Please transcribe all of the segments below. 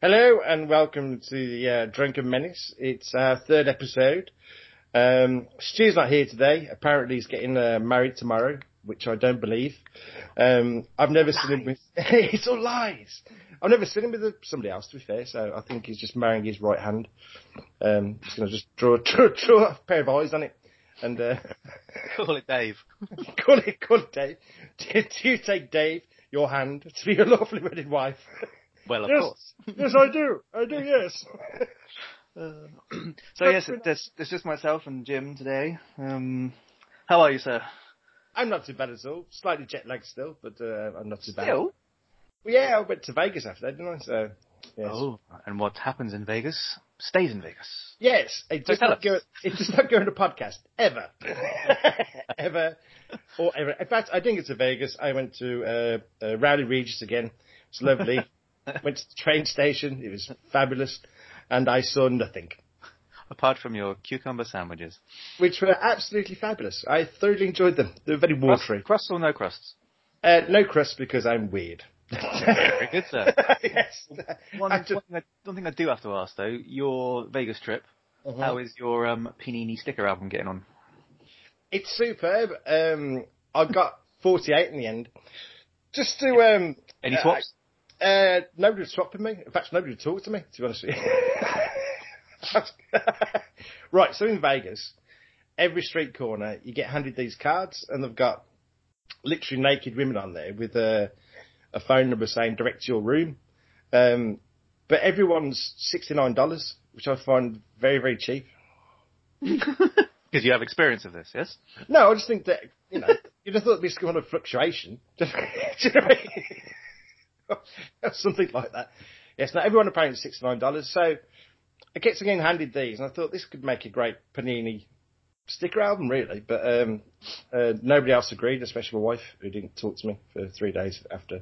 Hello and welcome to the uh, Drunken Menace. It's our third episode. Um, Stu's not here today. Apparently he's getting uh, married tomorrow, which I don't believe. Um, I've never seen him with, it's all lies. I've never seen him with somebody else to be fair, so I think he's just marrying his right hand. Um, just gonna just draw, draw, draw a pair of eyes on it and, uh, Call it Dave. call it, call it Dave. Do, do you take Dave, your hand, to be your lawfully wedded wife? Well, of yes, course. yes I do. I do, yes. So yes, it- it's, it's just myself and Jim today. Um, how are you, sir? I'm not too bad at all. Slightly jet lagged still, but uh, I'm not too bad. Still? Well, yeah, I went to Vegas after that, didn't I? So, yes. Oh, and what happens in Vegas stays in Vegas. Yes, it does not go. It does not go in a podcast ever, ever, or ever. In fact, I think it's a Vegas. I went to uh, uh, Rowley Regis again. It's lovely. went to the train station. It was fabulous, and I saw nothing, Apart from your cucumber sandwiches. which were absolutely fabulous. I thoroughly enjoyed them. They were very watery. Crusts or no crusts? Uh, no crust because I'm weird. Very good, sir. yes. One, I just- one, thing I, one thing I do have to ask though, your Vegas trip, Uh-huh. how is your um, Panini sticker album getting on? It's superb. Um, I got 48 in the end. Just to, um, Any swaps? Uh, nobody would swap with me. In fact, nobody would talk to me, to be honest with you. right, so in Vegas, every street corner, you get handed these cards, and they've got literally naked women on there with a, a phone number saying direct to your room. Um, but everyone's $69, which I find very, very cheap. Because you have experience of this, yes? No, I just think that, you know, you'd have thought it'd be some kind of fluctuation. Something like that. Yes, now everyone apparently is $69. So I kept getting handed these and I thought this could make a great Panini sticker album, really. But um, uh, nobody else agreed, especially my wife, who didn't talk to me for three days after.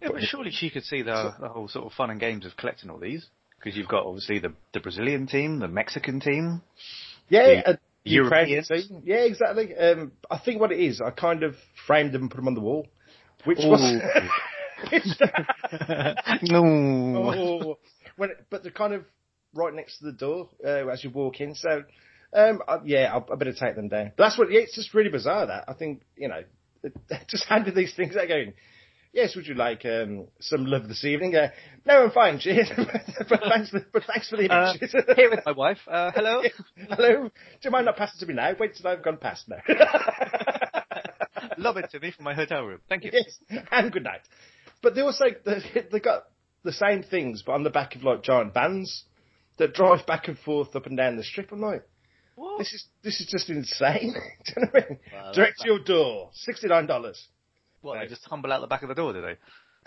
Yeah, but surely she could see the, the whole sort of fun and games of collecting all these. Because you've got obviously the, the Brazilian team, the Mexican team. Yeah, The uh, Europeans. team. Yeah, exactly. Um, I think what it is, I kind of framed them and put them on the wall, which Ooh. was. which, no. oh, when, but they're kind of right next to the door uh, as you walk in. So, um, I, yeah, I, I better take them down. But that's what. Yeah, it's just really bizarre that I think you know, just handed these things out going. Yes, would you like um, some love this evening? Uh, no, I'm fine, cheers. but thanks, for, but thanks for the Uh, images. here with my wife. Uh, hello. Hello. Do you mind not passing to me now? Wait till I've gone past now. Love it to me from my hotel room. Thank you. yes, and good night. But they also they, they got the same things, but on the back of like giant vans that drive back and forth up and down the strip. I'm like, What? this is this is just insane. Do you know what I mean? Well, Direct to your door, sixty nine dollars. What, they just tumble out the back of the door, do they?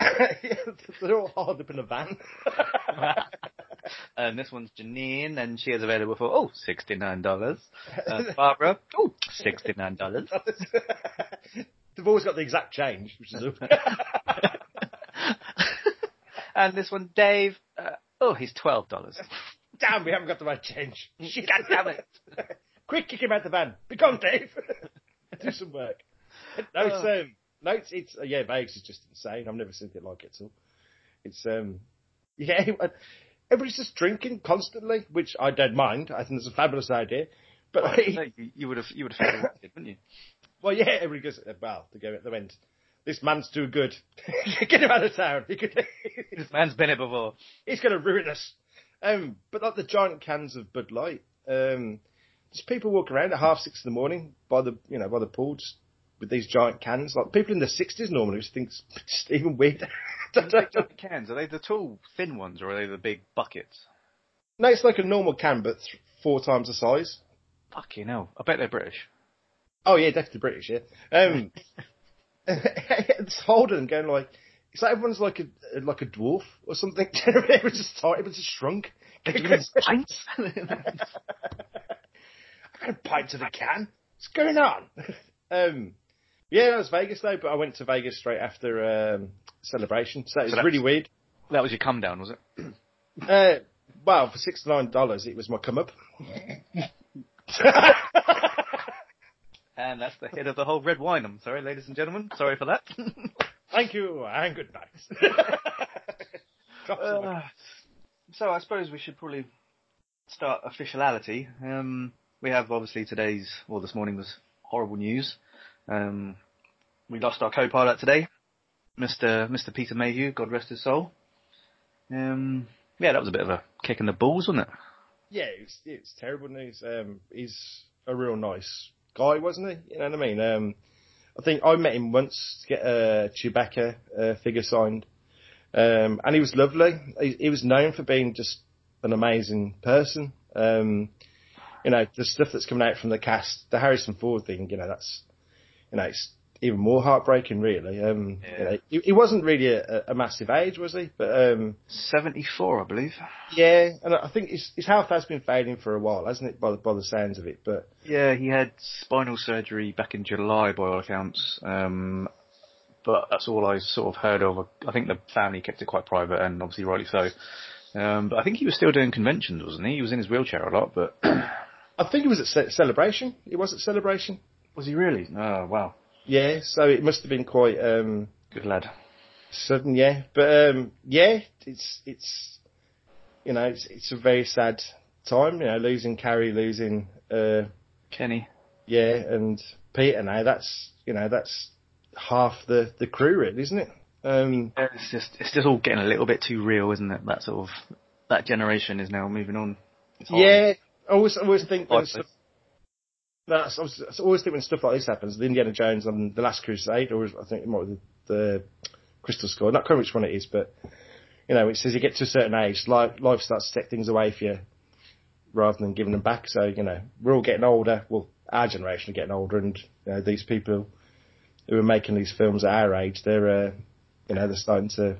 yeah, They're all hard up in a van. and this one's Janine, and she is available for, oh, $69. Uh, Barbara, oh, $69. They've always got the exact change, which is and this one, Dave, uh, oh, he's $12. damn. We haven't got the right change. Shit, God damn it! Quick, kick him out the van. Be gone, Dave. Do some work. No, it's um, no, it's, it's uh, yeah, Vegas is just insane. I've never seen it like it at all. It's um, yeah, everybody's just drinking constantly, which I don't mind. I think it's a fabulous idea. But No, you, you would have, you would have wouldn't you? well, yeah, everybody goes. Well, they go. They went. This man's too good. Get him out of town. He could, This man's been here before. he's going to ruin us. Um, but like the giant cans of Bud Light, um, just people walk around at half six in the morning by the you know by the pool just with these giant cans. Like people in their sixties normally just think it's even weird. Giant cans, are they the tall, thin ones, or are they the big buckets? no, it's like a normal can, but th- four times the size. Fucking hell. I bet they're British. Oh yeah, definitely British. Yeah. Um, it's Holden going like. It's like everyone's like a like a dwarf or something. it was just tight. It was just shrunk. pints? I got a pint to the can. What's going on? um, yeah, that was Vegas though, but I went to Vegas straight after um, celebration, so it was that's- really weird. that was your come down, was it? Uh, well, for sixty nine dollars, it was my come up. And that's the head of the whole red wine. I'm sorry, ladies and gentlemen. Sorry for that. Thank you and good night. Uh, so I suppose we should probably start officiality. Um, we have obviously today's, well, this morning was horrible news. Um, we lost our co-pilot today, Mr. Mr. Peter Mayhew, God rest his soul. Um, yeah, that was a bit of a kick in the balls, wasn't it? Yeah, it's was, it was terrible news. Um, he's a real nice guy, wasn't he? You know what I mean? Um, I think I met him once to get a Chewbacca uh, figure signed, um, and he was lovely. He, he, was known for being just an amazing person. Um, you know, the stuff that's coming out from the cast, the Harrison Ford thing, you know, that's, you know, it's even more heartbreaking, really. Um, yeah. you know, he, he, wasn't really a, a, massive age, was he? But um, seventy-four, I believe. Yeah, and I think his, his health has been failing for a while, hasn't it? By the, by the sounds of it, but yeah, he had spinal surgery back in July, by all accounts. Um, but that's all I sort of heard of. I think the family kept it quite private, and obviously rightly so. Um, but I think he was still doing conventions, wasn't he? He was in his wheelchair a lot, but I think he was at Celebration. He was at Celebration. Was he really? Oh wow. Yeah, so it must have been quite um, good lad. Sudden, yeah, but um, yeah, it's it's you know it's it's a very sad time. You know, losing Carrie, losing uh, Kenny. Yeah, and Peter. Now that's you know that's half the the crew, really, isn't it? Um, it's just it's just all getting a little bit too real, isn't it? That sort of that generation is now moving on. Yeah, I always always think stuff, that's I, was, I always think when stuff like this happens, the Indiana Jones and the Last Crusade, or I think it might be the, the Crystal Skull. Not quite which one it is, but you know, it says you get to a certain age, life, life starts to take things away for you, rather than giving them back. So you know, we're all getting older. Well, our generation are getting older, and you know, these people who are making these films at our age, they're uh, you know, they're starting to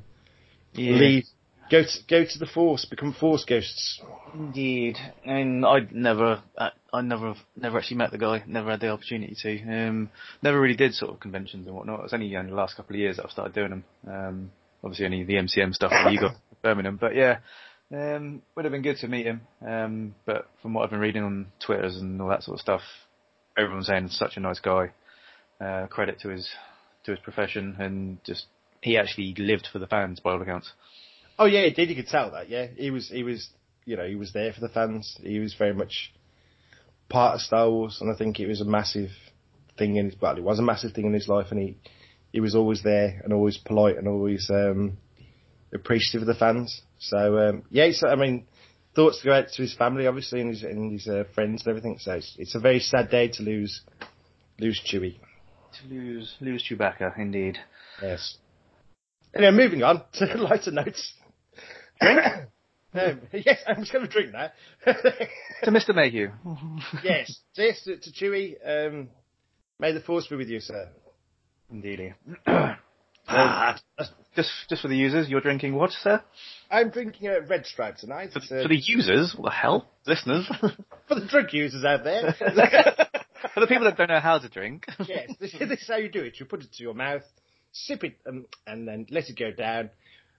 yeah. leave Go to, go to the Force, become Force ghosts. Indeed, and I never, I never, never actually met the guy. Never had the opportunity to. Um, never really did sort of conventions and whatnot. It's only in the last couple of years that I've started doing them. Um, obviously only the MCM stuff that you got Birmingham, but yeah, um, would have been good to meet him. Um, but from what I've been reading on Twitters and all that sort of stuff, everyone's saying such a nice guy. Uh, credit to his to his profession and just he actually lived for the fans by all accounts. Oh yeah, it did. You could tell that. Yeah, he was. He was. You know, he was there for the fans. He was very much part of Star Wars, and I think it was a massive thing in his. Well, it was a massive thing in his life, and he he was always there and always polite and always um, appreciative of the fans. So um, yeah, so, I mean, thoughts go out to his family, obviously, and his and his uh, friends and everything. So it's, it's, a very sad day to lose lose Chewie. To lose lose Chewbacca, indeed. Yes. Anyway, moving on to lighter notes. Drink? um, yes, I'm just going to drink that. to Mr. Mayhew. yes, yes, to, to Chewie. Um, may the force be with you, sir. Indeedy. ah, just, just for the users, you're drinking what, sir? I'm drinking a red stripe tonight. For, uh, for the users? What the hell? Listeners? for the drug users out there. for the people that don't know how to drink. yes, this, this is how you do it. You put it to your mouth, sip it, um, and then let it go down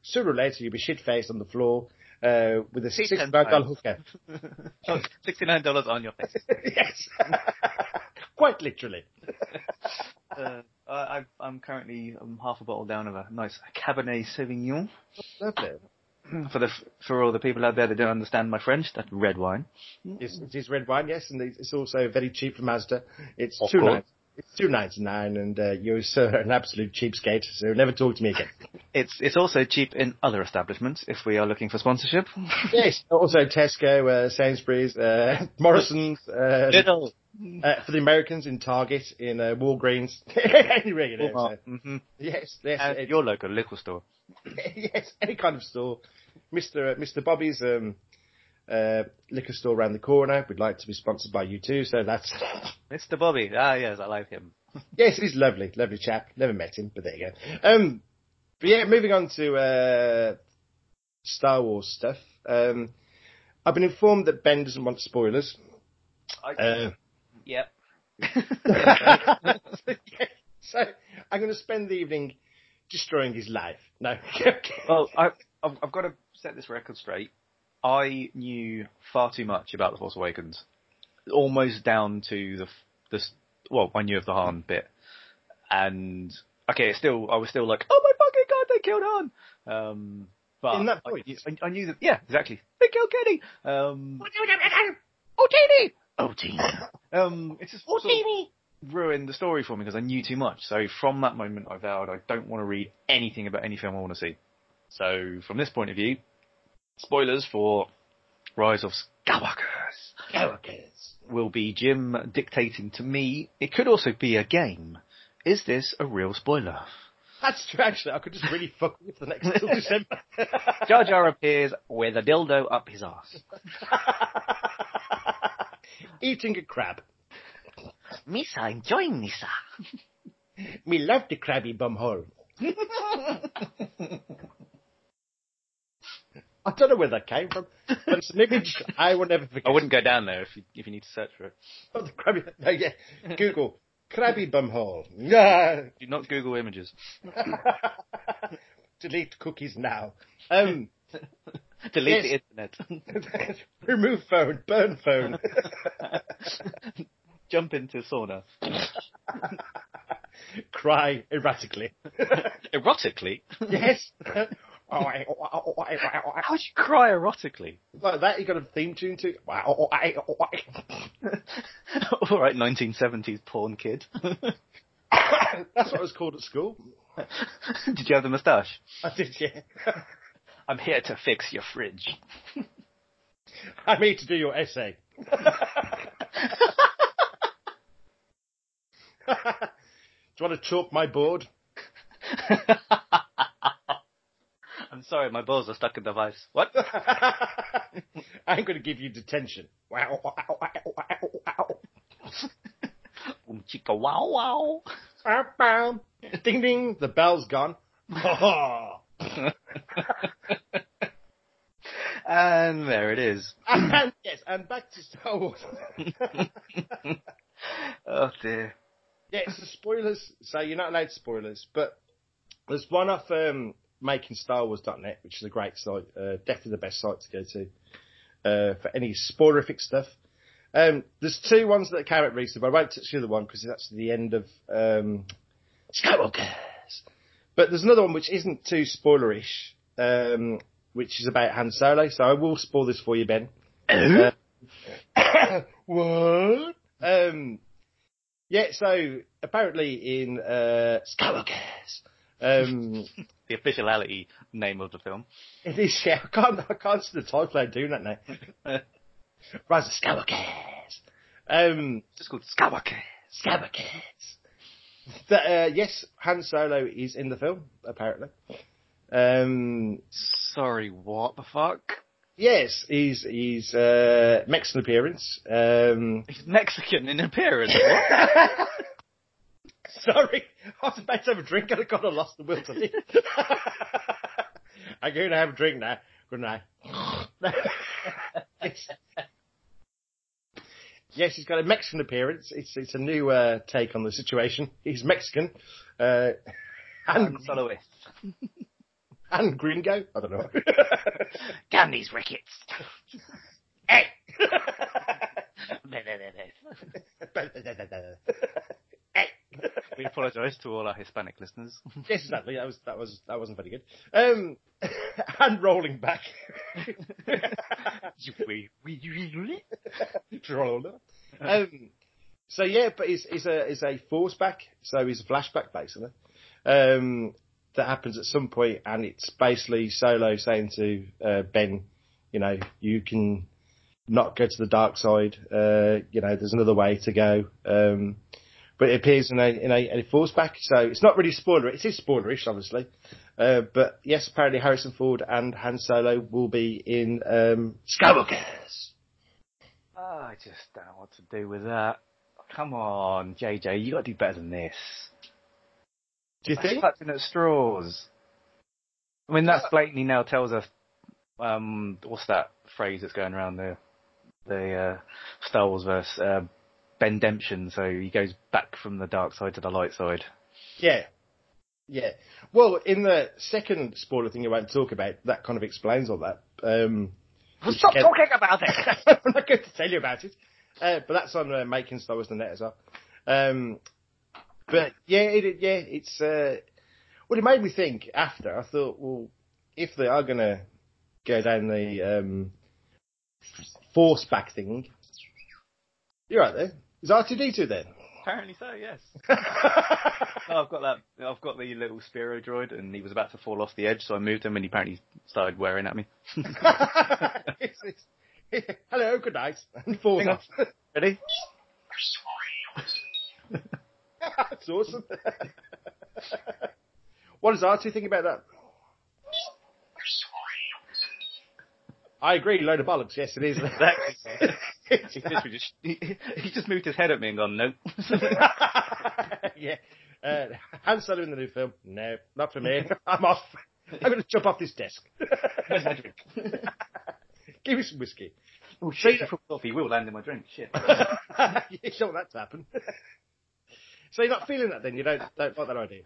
sooner or later you'll be shit faced on the floor uh, with a sixty-nine dollar hooker. Sixty-nine dollars on your face. yes, quite literally. uh, I, am currently um, half a bottle down of a nice Cabernet Sauvignon. Lovely. For the for all the people out there that don't understand my French, that's red wine. Yes, it is red wine. Yes, and it's also very cheap from Asda. It's of two course. It's two ninety nine, and uh, you're an absolute cheapskate. So never talk to me again. It's it's also cheap in other establishments if we are looking for sponsorship. yes, also Tesco, uh, Sainsbury's, uh, Morrison's, uh, Lidl. Uh, for the Americans in Target, in uh, Walgreens, anywhere you know. So. Mm-hmm. Yes, yes. And your local liquor store. yes, any kind of store. Mister uh, Mister Bobby's um, uh, liquor store around the corner. We'd like to be sponsored by you too, so that's Mr. Bobby. Ah, yes, I like him. yes, he's lovely, lovely chap. Never met him, but there you go. Um, but yeah, moving on to uh, Star Wars stuff. Um, I've been informed that Ben doesn't want spoilers. I, uh, yep. so I'm going to spend the evening destroying his life. No. well, I, I've, I've got to set this record straight. I knew far too much about The Force Awakens, almost down to the the well, I knew of the Han bit, and okay, still I was still like, oh my fucking god, they killed Han. Um, But In that point. I, I knew that. Yeah, exactly. Big Kilkenny. Um, Oh, O'Tini. Um, it's just sort of ruined the story for me because I knew too much. So from that moment, I vowed I don't want to read anything about any film I want to see. So from this point of view, spoilers for Rise of Skywalkers Characters. will be Jim dictating to me. It could also be a game. Is this a real spoiler? That's true, actually. I could just really fuck with the next till December. Jar Jar appears with a dildo up his ass. Eating a crab. Misa, enjoying Misa. Me love the crabby bumhole. I don't know where that came from, but it's an image I will never forget. I wouldn't go down there if you, if you need to search for it. Oh, the crabby. No, yeah. Google crabby bumhole. Yeah. Do not Google images. Delete cookies now. Um, Delete Yes. the internet. remove phone. Burn phone. Jump into sauna. Cry erratically. Erotically? yes. How would you cry erotically? like that, you got a theme tune to. Alright, 1970s porn kid. That's what it was called at school. Did you have the moustache? I did, yeah. I'm here to fix your fridge. I'm here to do your essay. do you want to chalk my board? I'm sorry, my balls are stuck in the vice. What? I'm going to give you detention. Wow. Um, chicka wow wow. Bow, bow. Ding ding, the bell's gone. and there it is. and yes, and back to Star Wars. oh dear. yes, the spoilers. So you're not allowed spoilers, but there's one off um, makingstarwars.net, which is a great site. Uh, definitely the best site to go to uh, for any spoilerific stuff. Um, there's two ones that came out recently, but I won't touch the other one because that's the end of um, Skywalkers. But there's another one which isn't too spoilerish, um, which is about Han Solo. So I will spoil this for you, Ben. Uh, what? Um, yeah, so apparently in uh, Skywalkers, um, The officiality name of the film. it is. Yeah, I can't. I can't see the title out doing that now. Rise of Skywalkers. Um, It's called Skywalker. Skywalkers. That, uh, yes, Han Solo is in the film apparently. Um, Sorry, what the fuck? yes, he's he's uh, Mexican appearance. Um, He's Mexican in appearance. Sorry, I was about to have a drink and I kind of lost the will to live. I'm going to have a drink now. Good night. yes. yes, he's got a Mexican appearance. It's it's a new uh, take on the situation. He's Mexican. Uh, and, Soloist. and gringo. I don't know. Damn these rickets. hey! We apologise to all our Hispanic listeners. Yes, exactly. That was that was that wasn't very good. Um, and rolling back. we, we, um, so yeah, but it's, it's a it's a force back, so it's a flashback basically. Um, that happens at some point, and it's basically Solo saying to uh, Ben, you know, you can not go to the dark side. Uh, you know, there's another way to go. Um, but it appears in a in a, in a force back, so it's not really spoiler. It is spoilerish, obviously. Uh, but yes, apparently Harrison Ford and Han Solo will be in um, Skywalkers. Oh, I just don't know what to do with that. Come on, JJ, you got to do better than this. Do you think? Clutching at straws. I mean, that's blatantly now tells us, um, what's that phrase that's going around the the uh, Star Wars verse? Uh, Bendemption. So he goes back from the dark side to the light side. Yeah. Yeah. Well, in the second spoiler thing I won't talk about, that kind of explains all that. Um, Well, stop Ken- talking about it. I'm not going to tell you about it. Uh, but that's on uh, Making Star Wars the Net as well. Um, but yeah, it, it- yeah, it's, uh, well, it made me think after. I thought, well, if they are going to go down the um, force back thing, you're right there. Is R2D2 then? Apparently so, yes. no, oh, I've got that. I've got the little Sphero droid, and he was about to fall off the edge, so I moved him, and he apparently started wearing at me. It's- it's- Hello, good night. And falls Hang on. off. Ready? That's awesome. what does R2 think about that? I agree, load of bollocks. Yes, it is. Exactly. he, literally just, he, he just moved his head at me and gone, no. yeah. Uh, Han Solo in the new film? No, not for me. I'm off. I'm going to jump off this desk. Where's my drink? Give me some whiskey. oh shit, he off. He will land in my drink. Shit. you don't want that to happen. so you're not feeling that then? You don't, don't like that idea?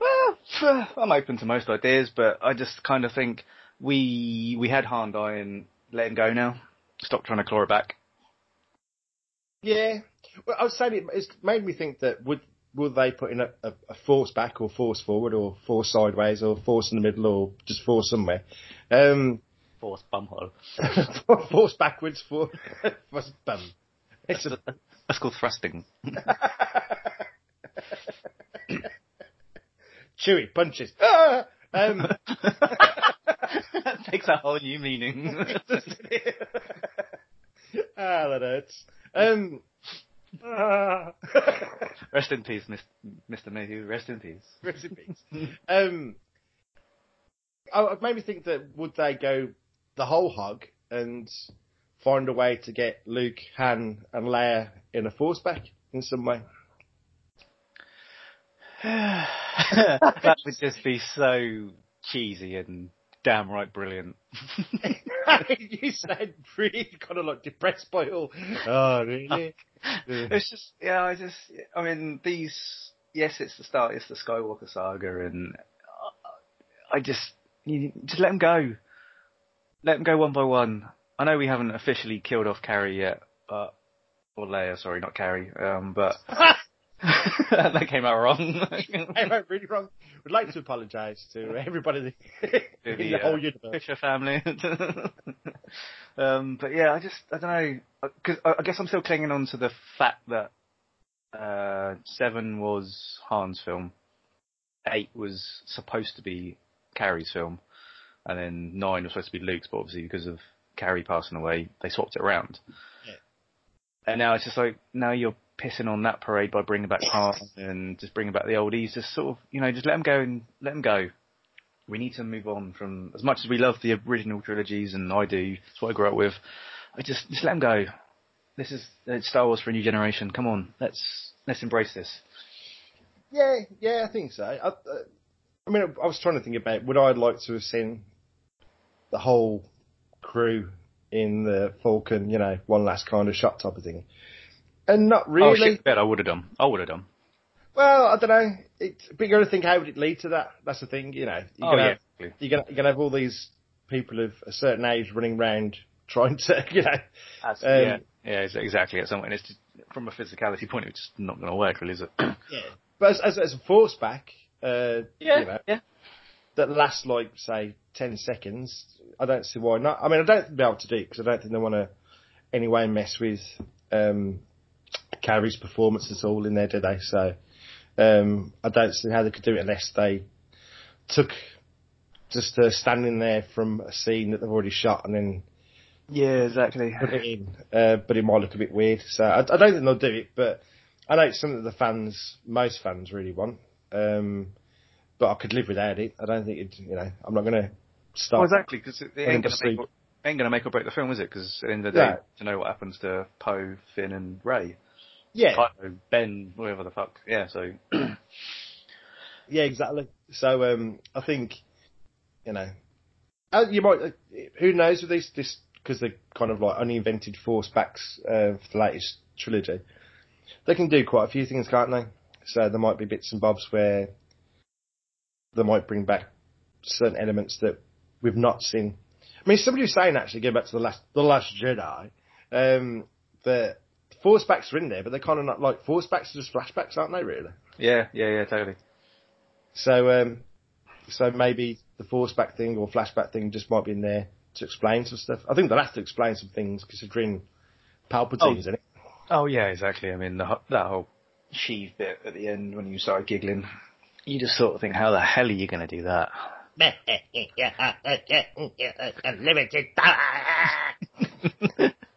Well, I'm open to most ideas, but I just kind of think we we had Han and let him go now. Stop trying to claw it back. Yeah. Well, I was saying it, it's made me think that would will they put in a, a, a force back or force forward or force sideways or force in the middle or just force somewhere? Um, Force bumhole. force backwards, for force bum. It's a, That's called thrusting. chewy punches. Ah! Um, that takes a whole new meaning. ah, that hurts. Um, ah. Rest in peace, Mr. Mayhew. Rest in peace. Rest in peace. um, oh, it made me think that would they go the whole hog and find a way to get Luke, Han, and Leia in a force back in some way? that would just be so cheesy and damn right brilliant. you sound really kind of like depressed by it all. Oh, really? it's just, yeah, I just, I mean, these, yes, it's the start, it's the Skywalker saga, and I just, you just let them go. Let them go one by one. I know we haven't officially killed off Carrie yet, but, or Leia, sorry, not Carrie, um, but that came out wrong. I went really wrong. Would like to apologise to everybody in To the, uh, whole universe. Fisher family. um, but yeah, I just I don't know because I, I guess I'm still clinging on to the fact that uh, seven was Han's film, eight was supposed to be Carrie's film, and then nine was supposed to be Luke's, but obviously because of Carrie passing away, they swapped it around. Yeah. And now it's just like now you're pissing on that parade by bringing back Han and just bringing back the oldies. Just sort of you know just let them go and let them go we need to move on from as much as we love the original trilogies, and I do. It's what I grew up with. I just just let them go. This is it's Star Wars for a new generation. Come on, let's let's embrace this. Yeah, yeah, I think so. I, uh, I mean, I was trying to think about would I like to have seen the whole crew in the Falcon, you know, one last kind of shot type of thing, and not really. Oh shit! Bet I would have done. I would have done. Well, I don't know. It, but you got to think how would it lead to that? That's the thing, you know. You're Oh gonna yeah. have, you're gonna you're gonna have all these people of a certain age running around trying to, you know. Um, yeah, yeah, ex- exactly. At some point, it's just, from a physicality point, it's just not going to work, really, is it? Yeah. But as, as, as a force back, uh, you know, yeah. that lasts like say ten seconds. I don't see why not. I mean, I don't think they'll be able to do it because I don't think they want to anyway mess with um, Carrie's performance at all in there, do they? So um, I don't see how they could do it unless they took just uh, standing there from a scene that they've already shot and then Yeah, exactly. put it in. Uh, but it might look a bit weird. So I, I don't think they'll do it, but I know it's something that the fans, most fans, really want. Um, but I could live without it. I don't think it. You know, I'm not going to stop. Well, exactly, because it ain't going to make or, ain't going to make or break the film, is it? Because at the end of the day, No. to know what happens to Poe, Finn, and Rey, Yeah, Kylo, Ben, whatever the fuck. Yeah, so yeah, exactly. So um, I think, you know, uh, you might. Uh, who knows with this? This because they're kind of like only invented force backs uh, for the latest trilogy. They can do quite a few things, can't they? So there might be bits and bobs where they might bring back certain elements that we've not seen. I mean, somebody was saying actually, going back to the last, the last Jedi, um, that force backs are in there, but they're kind of not like force backs are just flashbacks, aren't they? Really? yeah, yeah, yeah, totally. So, um, so maybe the force back thing or flashback thing just might be in there to explain some stuff. I think they'll have to explain some things considering Palpatine's Oh. in it. Oh yeah, exactly. I mean, the, that whole Sheev bit at the end when you started giggling, you just sort of think, how the hell are you going to do that? Unlimited power. can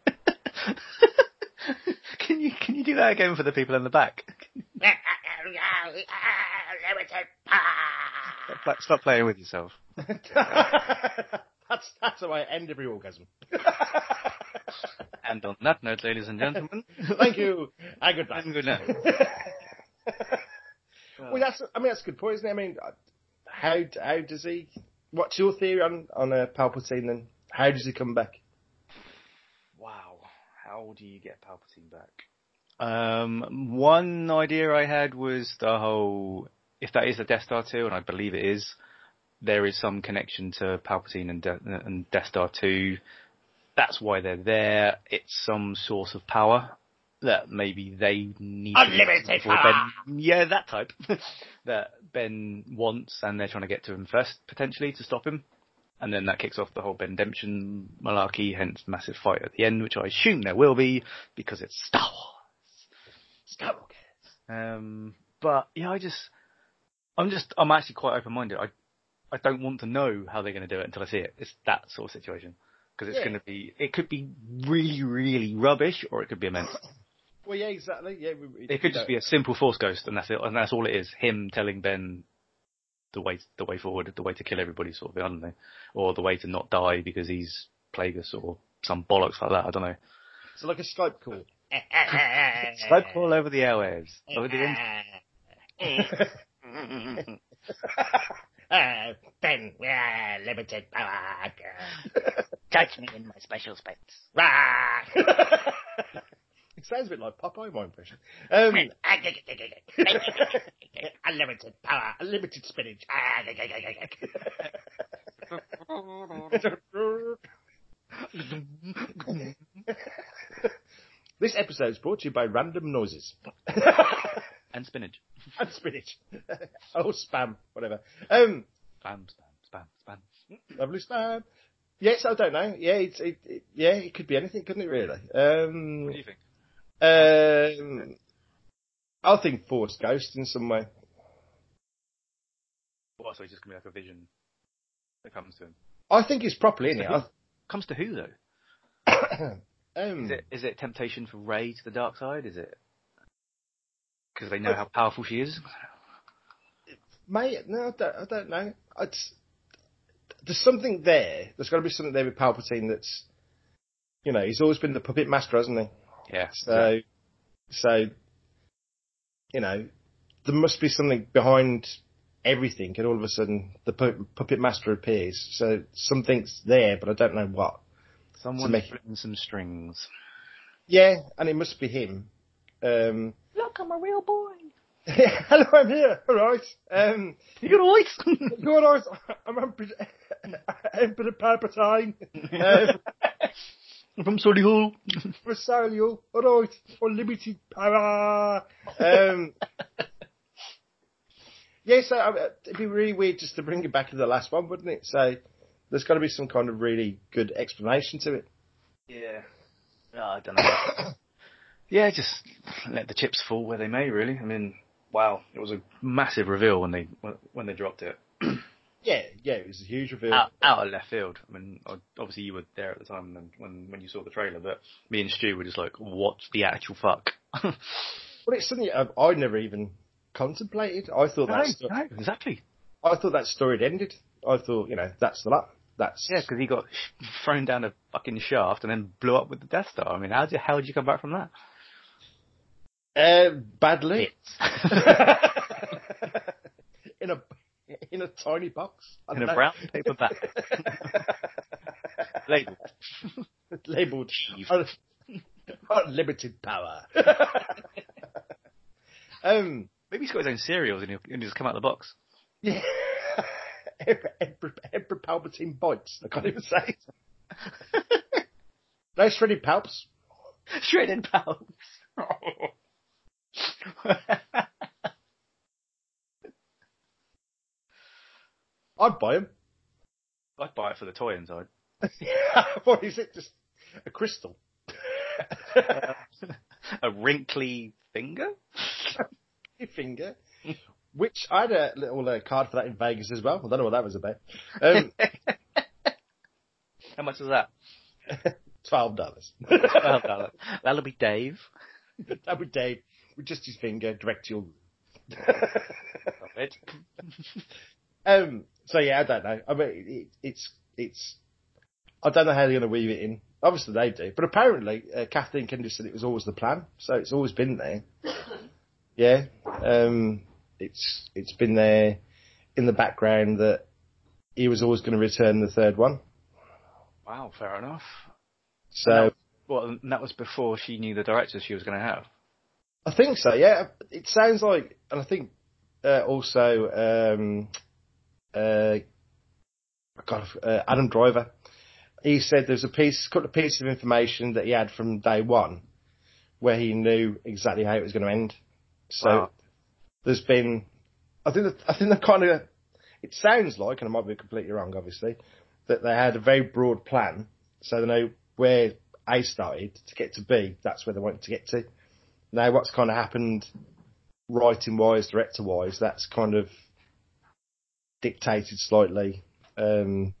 you do that again for the people in the back? Stop, stop playing with yourself. that's that's how I end every orgasm. And on that note, ladies and gentlemen, Thank you. And good night. and good night. well, that's I mean that's a good point, isn't it? I mean, uh, how how does he? What's your theory on on uh, Palpatine? Then how does he come back? Wow, how do you get Palpatine back? Um, one idea I had was the whole, if that is the Death Star 2, and I believe it is, there is some connection to Palpatine and, De- and Death Star 2. That's why they're there. It's some source of power that maybe they need. Unlimited power! Ben, yeah, that type. that Ben wants, and they're trying to get to him first, potentially, to stop him. And then that kicks off the whole Ben Demption malarkey, hence massive fight at the end, which I assume there will be, because it's Star Wars. Skywalker. Um, but yeah, I just, I'm just, I'm actually quite open-minded. I, I don't want to know how they're going to do it until I see it. It's that sort of situation. Because it's Yeah. going to be, it could be really, really rubbish, or it could be immense. Well, yeah, exactly. Yeah, we, we- It could just be a simple Force Ghost, and that's it, and that's all it is. Him telling Ben the way, the way forward, the way to kill everybody, sort of. I don't know, or the way to not die because he's Plagueis or some bollocks like that. I don't know. So like a Skype call. Skype call over the airwaves, over the internet. Uh, ben, yeah, limited power. Touch me in my special space. It sounds a bit like Popeye, my impression. Um, unlimited power, unlimited spinach. This episode is brought to you by Random Noises. and spinach. and spinach. oh, spam, whatever. Um, Spam, spam, spam, spam. Lovely spam. Yes, I don't know. Yeah, it's it, it, yeah, it could be anything, couldn't it? Really. Um, What do you think? um, I think Force Ghost in some way. Well, so it's just gonna be like a vision that comes to him. I think it's properly in it. Comes to who though? um, Is it is it temptation for Rey to the dark side? Is it because they know how powerful she is? mate, no, I don't, I don't know. It's, there's something there. There's got to be something there with Palpatine. That's, you know, he's always been the puppet master, hasn't he? Yeah. So, so, you know, there must be something behind everything, and all of a sudden the puppet master appears. So something's there, but I don't know what. Someone make- pulling some strings. Yeah, and it must be him. Um, Look, I'm a real boy. hello, I'm here. All right. Um, You got a voice. you're all right. I'm Emperor, Emperor Palpatine. Um, From Solihull. Hall. Rosario. All right. Unlimited power. Um, yeah, so uh, it'd be really weird just to bring it back to the last one, wouldn't it? So there's got to be some kind of really good explanation to it. Yeah. No, I don't know. yeah, just let the chips fall where they may. Really. I mean, wow, it was a massive reveal when they when they dropped it. Yeah, yeah, it was a huge reveal. out, out of left field. I mean, obviously you were there at the time when when, when you saw the trailer, but me and Stu were just like, "What the actual fuck?" Well, it's something I've, I'd never even contemplated. I thought that no, exactly. I thought that story had ended. I thought, you know, that's the lot. That's Yeah, because he got thrown down a fucking shaft and then blew up with the Death Star. I mean, how did how did you come back from that? uh, badly in a in a tiny box I In don't a know. brown paper bag, labeled. labeled un- unlimited power. um, Maybe he's got his own cereals and he'll, and he'll just come out of the box. yeah. Emperor, Emperor Palpatine bites. I can't even say it. no shredded palps. Shredded pounds. I'd buy them. I'd buy it for the toy inside. what is it? Just a crystal. a wrinkly finger? Your finger. Which I had a little uh, card for that in Vegas as well. I don't know what that was about. Um, How much is that? Twelve dollars. Well, that'll, that'll be Dave. that would Dave with just his finger direct to your. Love it. Um. So yeah, I don't know. I mean, it, it's it's. I don't know how they're going to weave it in. Obviously they do, but apparently uh, Kathleen Kennedy said it was always the plan, so it's always been there. Yeah. Um. It's it's been there in the background that he was always going to return the third one. Wow, fair enough. So Well, and that was before she knew the directors she was going to have. I think so. Yeah. It sounds like, and I think uh, also um, uh, God, uh, Adam Driver. He said there's a piece, couple of pieces of information that he had from day one, where he knew exactly how it was going to end. So Wow. There's been, I think, that, I think the kind of, it sounds like, and I might be completely wrong, obviously, that they had a very broad plan, so they know where A started to get to B. That's where they wanted to get to. Now, what's kind of happened, writing wise, director wise, that's kind of dictated slightly. Um,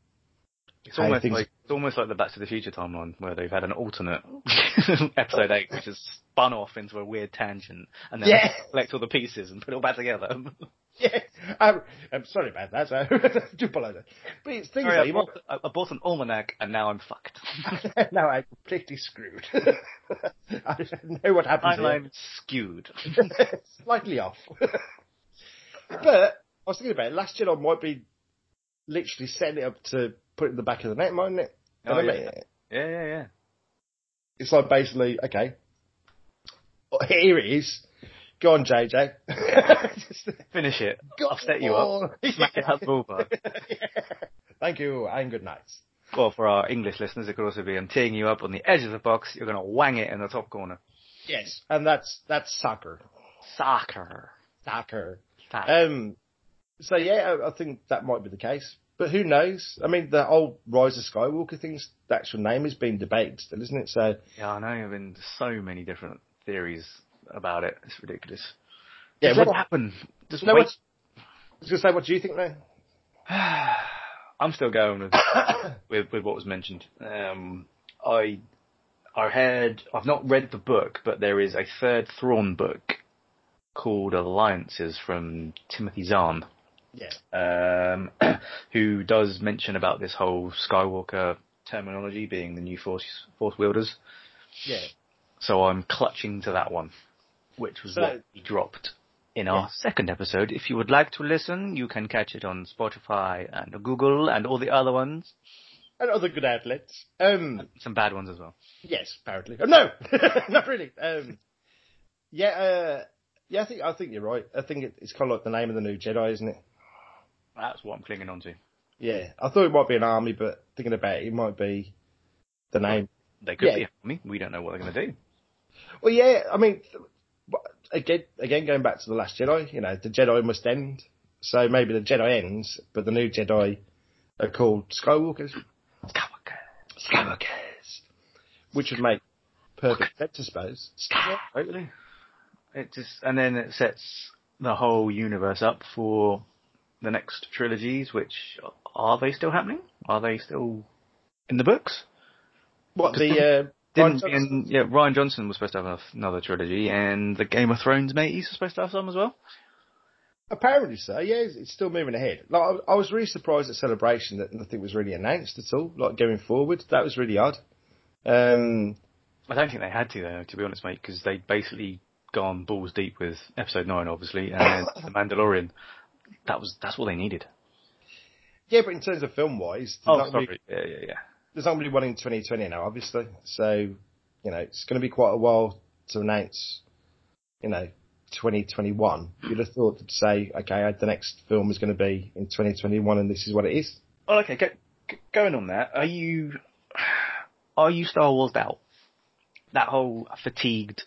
It's almost things- like almost like the Back to the Future timeline where they've had an alternate episode eight, which has spun off into a weird tangent, and then collect all the pieces and put it all back together. yeah, I'm, I'm sorry about that. I do apologise. But it's things Sorry, like I, bought, I I bought an almanac and now I'm fucked. now I'm completely screwed. I don't know what happens. I'm skewed. slightly off. but I was thinking about it. Last Jedi might be literally setting it up to put it in the back of the net, mightn't it? Oh, You know what I yeah. Yeah, yeah, yeah. It's like basically, okay, here it is. Go on, JJ. Finish it. Go I'll set you up. Smack it out the. Thank you, and good night. Well, for our English listeners, it could also be I'm teeing you up on the edge of the box. You're going to wang it in the top corner. Yes, and that's that's soccer. Soccer. Soccer. Soccer. Um, so yeah, I, I think that might be the case. But who knows? I mean, the whole Rise of Skywalker thing's the actual name is being debated still, isn't it? So yeah, I know. There have been so many different theories about it. It's ridiculous. yeah, Does what, it happen? Just no, wait. what, I was gonna say, what do you think now? I'm still going with, with with what was mentioned. Um, I I heard I've not read the book, but there is a third Thrawn book called Alliances from Timothy Zahn, Yeah, um, who does mention about this whole Skywalker terminology being the new Force Force wielders. yeah. So I'm clutching to that one, which was So- what we dropped in our second episode. If you would like to listen, you can catch it on Spotify and Google and all the other ones. And other good outlets. Um, Some bad ones as well. yes, apparently. Oh, no, not really. Um, yeah, uh, yeah. I think I think you're right. I think it, it's kind of like the name of the new Jedi, isn't it? That's what I'm clinging on to. Yeah, I thought it might be an army, but thinking about it, it might be the name. They could Yeah. be me. We don't know what they're going to do. Well, yeah, I mean, again, again, going back to the Last Jedi, you know, the Jedi must end. So maybe the Jedi ends, but the new Jedi are called Skywalkers. Skywalker. Skywalkers, which would make perfect sense, I suppose. Totally. It just and then it sets the whole universe up for the next trilogies. Which are they still happening? Are they still in the books? What the? Uh, Rian and, yeah, Rian Johnson was supposed to have another trilogy, and the Game of Thrones mateys are supposed to have some as well. Apparently so. Yeah, it's, it's still moving ahead. Like I, I was really surprised at Celebration that nothing was really announced at all. Like going forward, that was really odd. Um, I don't think they had to though, to be honest, mate, because they basically gone balls deep with Episode Nine, obviously, and the Mandalorian. That was that's what they needed. yeah, but in terms of film wise, Oh, not really- Yeah, yeah, yeah. there's not really one in 2020 now, obviously. So, you know, it's going to be quite a while to announce, you know, 2021. You'd have thought to say, okay, the next film is going to be in 2021 and this is what it is. Well, okay. Go, g- going on that, are you are you Star Wars out? That whole fatigued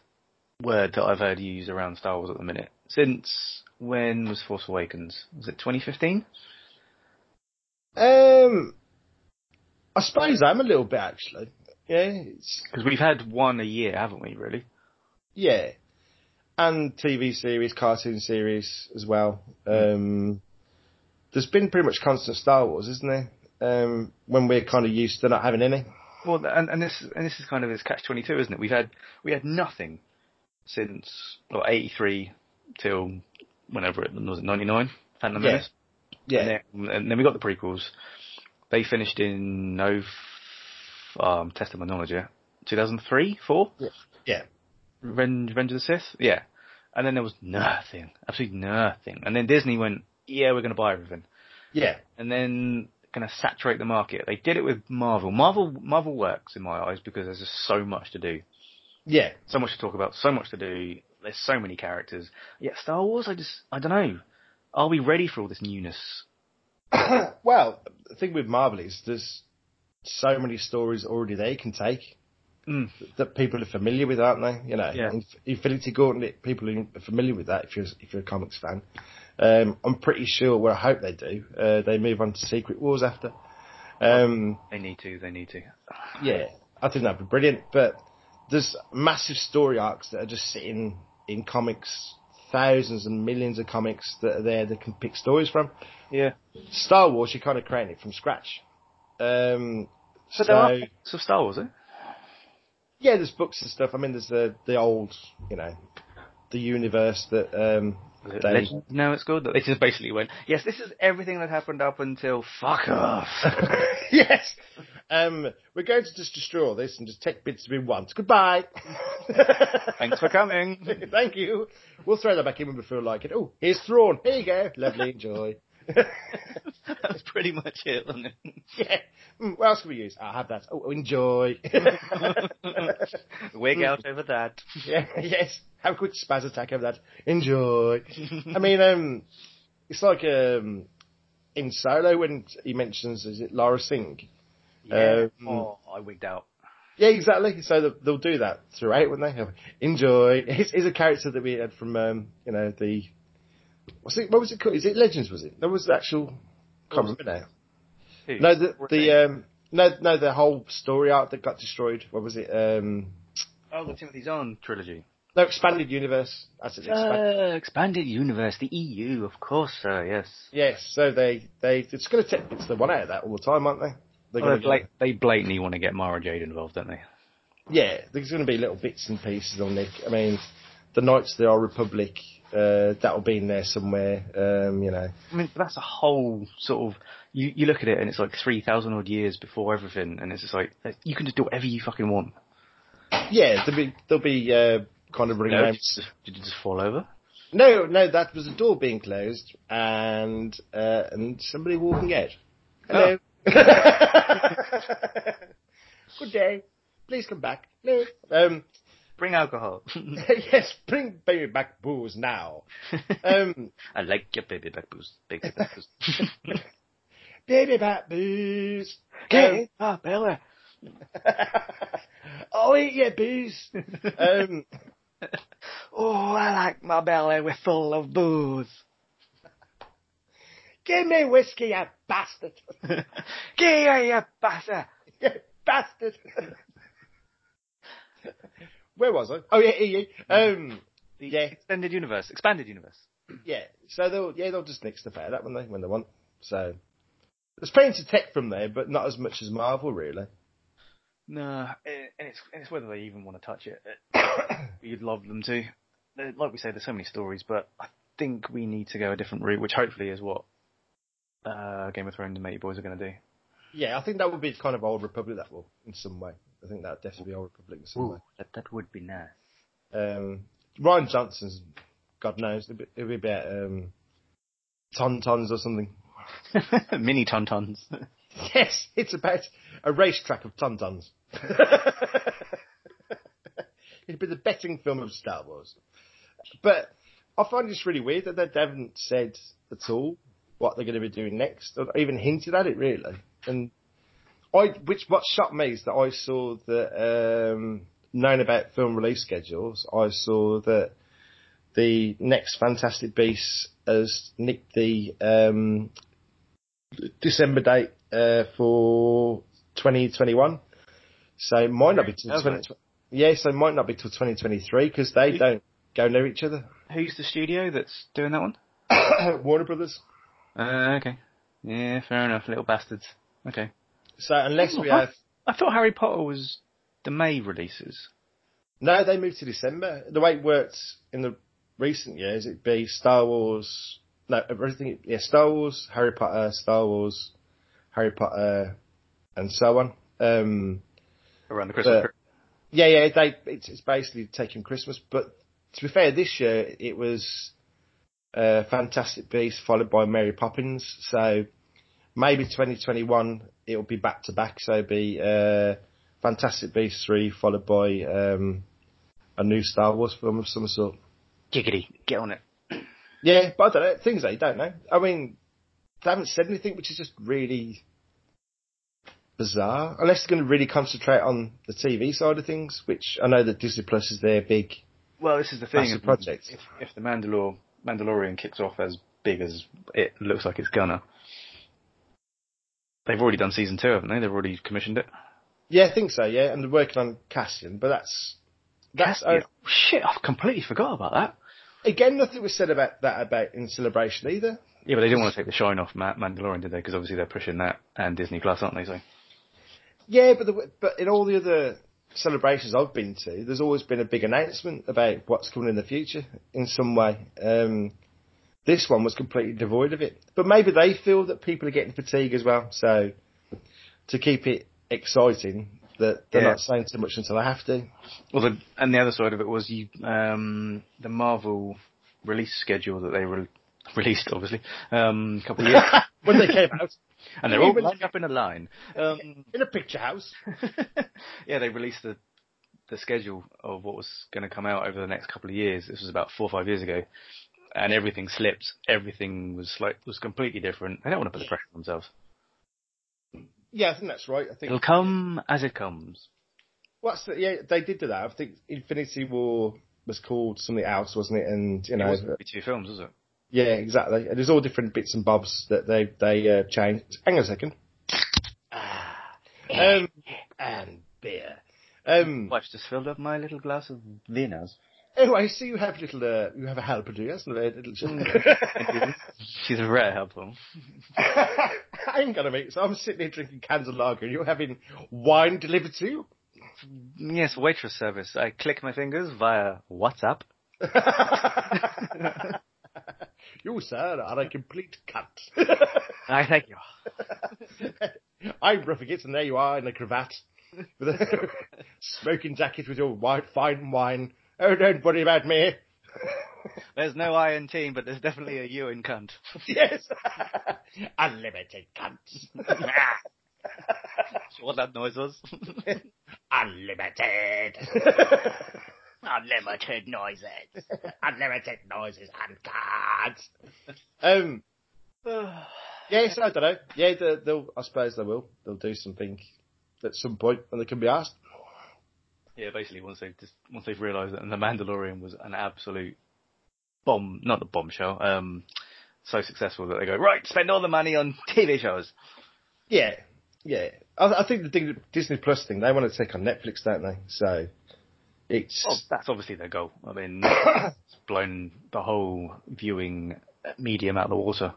word that I've heard used around Star Wars at the minute. Since when was Force Awakens? Was it 2015? Um, I suppose I'm a little bit actually. Yeah, Because we've had one a year, haven't we? Really? yeah, and TV series, cartoon series as well. Um, there's been pretty much constant Star Wars, isn't there? Um, when we're kind of used to not having any. Well, and, and this and this is kind of his catch twenty two, isn't it? We've had we had nothing since well eighty three till whenever it was it ninety nine. Phantom Yeah. Menace. Yeah, And then, and then we got the prequels. They finished in no, f- um, testing my knowledge, yeah, 2003, 4? yeah, Revenge, Revenge of the Sith? Yeah. And then there was nothing. Absolutely nothing. And then Disney went, yeah, we're going to buy everything. yeah, And then going to saturate the market. They did it with Marvel. Marvel, Marvel works in my eyes because there's just so much to do. yeah. So much to talk about, so much to do. There's so many characters. Yet Star Wars, I just, I don't know. Are we ready for all this newness? well, the thing with Marvel is there's so many stories already they can take Mm. that people are familiar with, aren't they? You know, Yeah. Inf- Infinity Gauntlet, people are familiar with that if you're if you're a comics fan. Um, I'm pretty sure. Well, I hope they do. Uh, they move on to Secret Wars after. Um, They need to, they need to. yeah, I think that'd be brilliant. But there's massive story arcs that are just sitting in comics, thousands and millions of comics that are there that can pick stories from. Yeah. Star Wars, you're kind of creating it from scratch. Um, so there are books of Star Wars, eh? yeah, there's books and stuff. I mean, there's the the old, you know, the universe that um, they Legend? No, it's good. They just basically went, yes, this is everything that happened up until fuck off. yes. Um, we're going to just destroy all this and just take bits of we want. Goodbye. Thanks for coming. Thank you. We'll throw that back in when we feel like it. Oh, here's Thrawn. Here you go. Lovely, enjoy. That's pretty much it, wasn't it? yeah. Mm, what else can we use? I'll have that. Oh, enjoy. Wig out over that. yeah, yes. Have a quick spaz attack over that. Enjoy. I mean, um, it's like um, in Solo when he mentions, is it Lara Singh? Yeah. Um, oh, I wigged out. Yeah, exactly. So they'll, they'll do that throughout, won't they? Enjoy. He's, he's a character that we had from, um, you know, the what's it? What was it called? Is it Legends? Was it? That was the actual. Can't remember now. Who? No, the the um, no no the whole story arc that got destroyed. What was it? Um, oh, the Timothy Zahn trilogy. no, expanded universe. That's it. Expand- Uh, expanded universe, the EU, of course, sir. Yes. yes. So they they it's going to take it's the one out of that all the time, aren't they? They're Well, they, bla- they blatantly want to get Mara Jade involved, don't they? Yeah, there's going to be little bits and pieces on Nick. I mean, the Knights of the Old Republic, uh, that'll be in there somewhere. Um, you know, I mean, that's a whole sort of. You you look at it and it's like three thousand odd years before everything, and it's just like you can just do whatever you fucking want. yeah, there'll be there'll be uh, kind of No, did, you just, did you just fall over? No, no, that was the door being closed and uh, and somebody walking out. Hello. Good day. Please come back. No. Um, Bring alcohol. yes, bring baby back booze now. Um, I like your baby back booze. Baby back booze. baby back booze. Okay. Ah, Bella. I'll eat your booze. um, Oh, I like my belly with full of booze. Give me whiskey, you bastard. Give me, you bastard. you bastard. Where was I? Oh yeah, yeah, yeah. Um, The Yeah. extended universe, expanded universe. yeah. So they'll yeah they'll just nick the out of that when they when they want. So there's plenty of tech from there, but not as much as Marvel really. No, and it's and it's whether they even want to touch it. You'd love them to. Like we say, there's so many stories, but I think we need to go a different route, which hopefully is what uh, Game of Thrones and Matey Boys are going to do. Yeah, I think that would be kind of Old Republic that will in some way. I think that would definitely be Old Republic in some way. that that would be nice. Um, Rian Johnson's, God knows, it'd be, it'll be about um, Tauntauns or something. Mini tauntauns. Yes, it's about a racetrack of Tauntauns. It'd be the betting film of Star Wars. But I find this really weird that they haven't said at all what they're going to be doing next, or even hinted at it really. And I, which what shocked me is that I saw that, um, knowing about film release schedules, I saw that the next Fantastic Beasts has nicked the um, December date uh, for 2021. So it might not be till Okay. 20, yeah, so it might not be till 2023 because they Who- don't go near each other. Who's the studio that's doing that one? Warner Brothers. Uh, okay. Yeah, fair enough. Little bastards. Okay. So unless we Oh, have, I thought Harry Potter was the May releases. no, they moved to December. The way it worked in the recent years, it'd be Star Wars, no, everything, yeah, Star Wars, Harry Potter, Star Wars, Harry Potter, and so on. Um, Around the Christmas period. Yeah, yeah, they it's, it's basically taking Christmas. But to be fair, this year it was uh, Fantastic Beasts followed by Mary Poppins. So maybe 2021 it'll be back to back. So it'll be uh, Fantastic Beasts three followed by um, a new Star Wars film of some sort. Giggity. Get on it. Yeah, but I don't know things that you don't know. I mean, they haven't said anything, which is just really bizarre. Unless they're going to really concentrate on the TV side of things, which I know that Disney Plus is their big Well, this is the thing. massive if- project. If, if the Mandalor Mandalorian kicks off as big as it looks like it's gonna, they've already done season two, haven't they? They've already commissioned it. Yeah, I think so. Yeah, and they're working on Cassian, but that's that's Yeah. Oh, shit, I've completely forgot about that. again nothing was said about that about in Celebration either. Yeah, but they didn't want to take the shine off Ma- Mandalorian, did they? Because obviously they're pushing that and Disney Plus, aren't they? So Yeah, but the, but in all the other celebrations I've been to, there's always been a big announcement about what's coming in the future in some way. Um, this one was completely devoid of it, but maybe they feel that people are getting fatigue as well. So to keep it exciting, that they're Yeah. not saying too much until they have to. Well, the, and the other side of it was you, um, the Marvel release schedule that they re- released, obviously, um, a couple of years, when they came out and they're all lined up in a line. Um, in a picture house. yeah, they released the the schedule of what was going to come out over the next couple of years. This was about four or five years ago, and everything slipped. Everything was like was completely different. They don't want to put the pressure on themselves. Yeah, I think that's right. I think It'll come as it comes. What's the, yeah, they did do that. I think Infinity War was called something else, wasn't it? And you know, It know, wasn't gonna be two films, was it? Yeah, exactly. And there's all different bits and bobs that they they uh, changed. Hang on a second. Um, and beer. Um, Wife's just filled up my little glass of Vienna's. I see you have little, uh, you have a helper, do you? That's a little. She's a rare helper. Hang gonna minute. So I'm sitting here drinking cans of lager, and you're having wine delivered to you. Yes, waitress service. I click my fingers via WhatsApp. you, sir, are a complete cunt. I thank you. I'm it, and there you are in a cravat, with a smoking jacket with your white fine wine. Oh, don't worry about me. There's no I in team, but there's definitely a you in cunt. yes, unlimited cunts. what that noise was. unlimited. Unlimited noises. unlimited noises and cards. Um. Yes, I don't know. Yeah, they- they'll. I suppose they will. They'll do something at some point when they can be asked. yeah, basically once they've just, once they've realised that the Mandalorian was an absolute bomb, not a bombshell, um, so successful that they go right, spend all the money on TV shows. Yeah, yeah. I, I think the Disney Plus thing, they want to take on Netflix, don't they? So it's Well, that's obviously their goal. I mean, it's blown the whole viewing medium out of the water.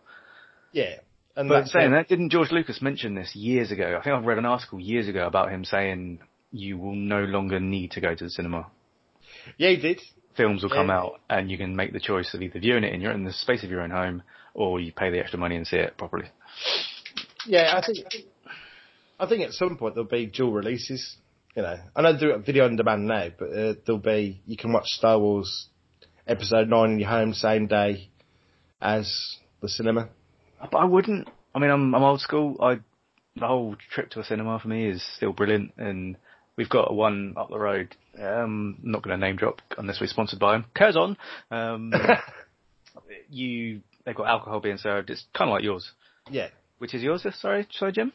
yeah. And But saying that, didn't George Lucas mention this years ago? I think I've read an article years ago about him saying you will no longer need to go to the cinema. yeah, he did. Films will come out and you can make the choice of either viewing it in your in the space of your own home or you pay the extra money and see it properly. Yeah, I think. I think at some point there'll be dual releases. You know, I know they do it video on demand now, but uh, there'll be you can watch Star Wars Episode Nine in your home same day as the cinema. But I wouldn't. I mean, I'm I'm old school. I the whole trip to a cinema for me is still brilliant, and we've got one up the road. Um, I'm not going to name drop unless we're sponsored by them. Curzon. Um, you they've got alcohol being served. It's kind of like yours. Yeah, Which is yours? Sorry, sorry, Jim.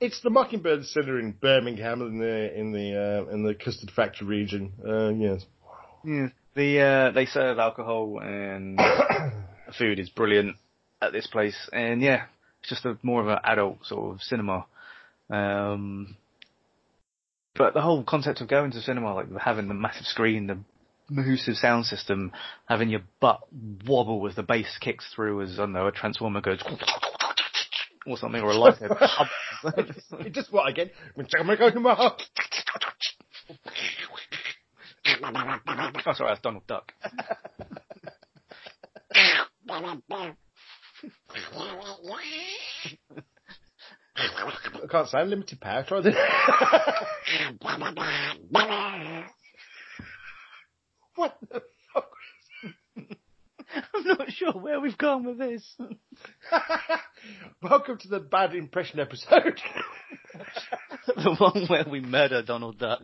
It's the Mockingbird Centre in Birmingham in the in the uh, in the custard factory region. Uh, yes. Yeah. The uh, they serve alcohol and the food is brilliant at this place, and yeah, it's just a more of an adult sort of cinema. Um, but the whole concept of going to cinema, like having the massive screen, the massive sound system, having your butt wobble as the bass kicks through as, I don't know, a transformer goes or something, or a lightsaber. It just what again? When I'm gonna my house. oh, sorry, that's Donald Duck. I can't say unlimited power. Try this. what the fuck? I'm not sure where we've gone with this. Welcome to the bad impression episode. the one where we murder Donald Duck.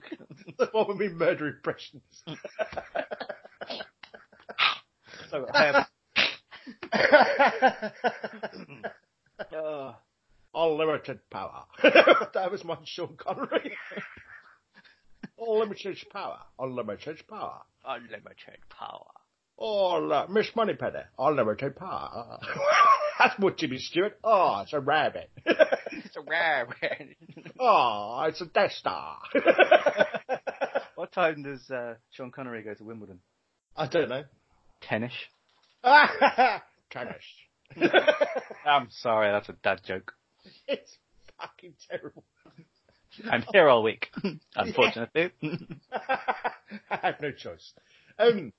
the one with me murder impressions. so, um, oh, Unlimited power. that was my Sean Connery. Unlimited power. Unlimited power. unlimited power. Oh, uh, Miss Moneypenny. I'll never take part. That's what Jimmy Stewart. Oh, it's a rabbit. It's a rabbit. oh, it's a Death Star. what time does uh, Sean Connery go to Wimbledon? I don't know. Tennis. Tennis. I'm sorry, that's a dad joke. it's fucking terrible. I'm here all week, unfortunately. I have no choice. Um,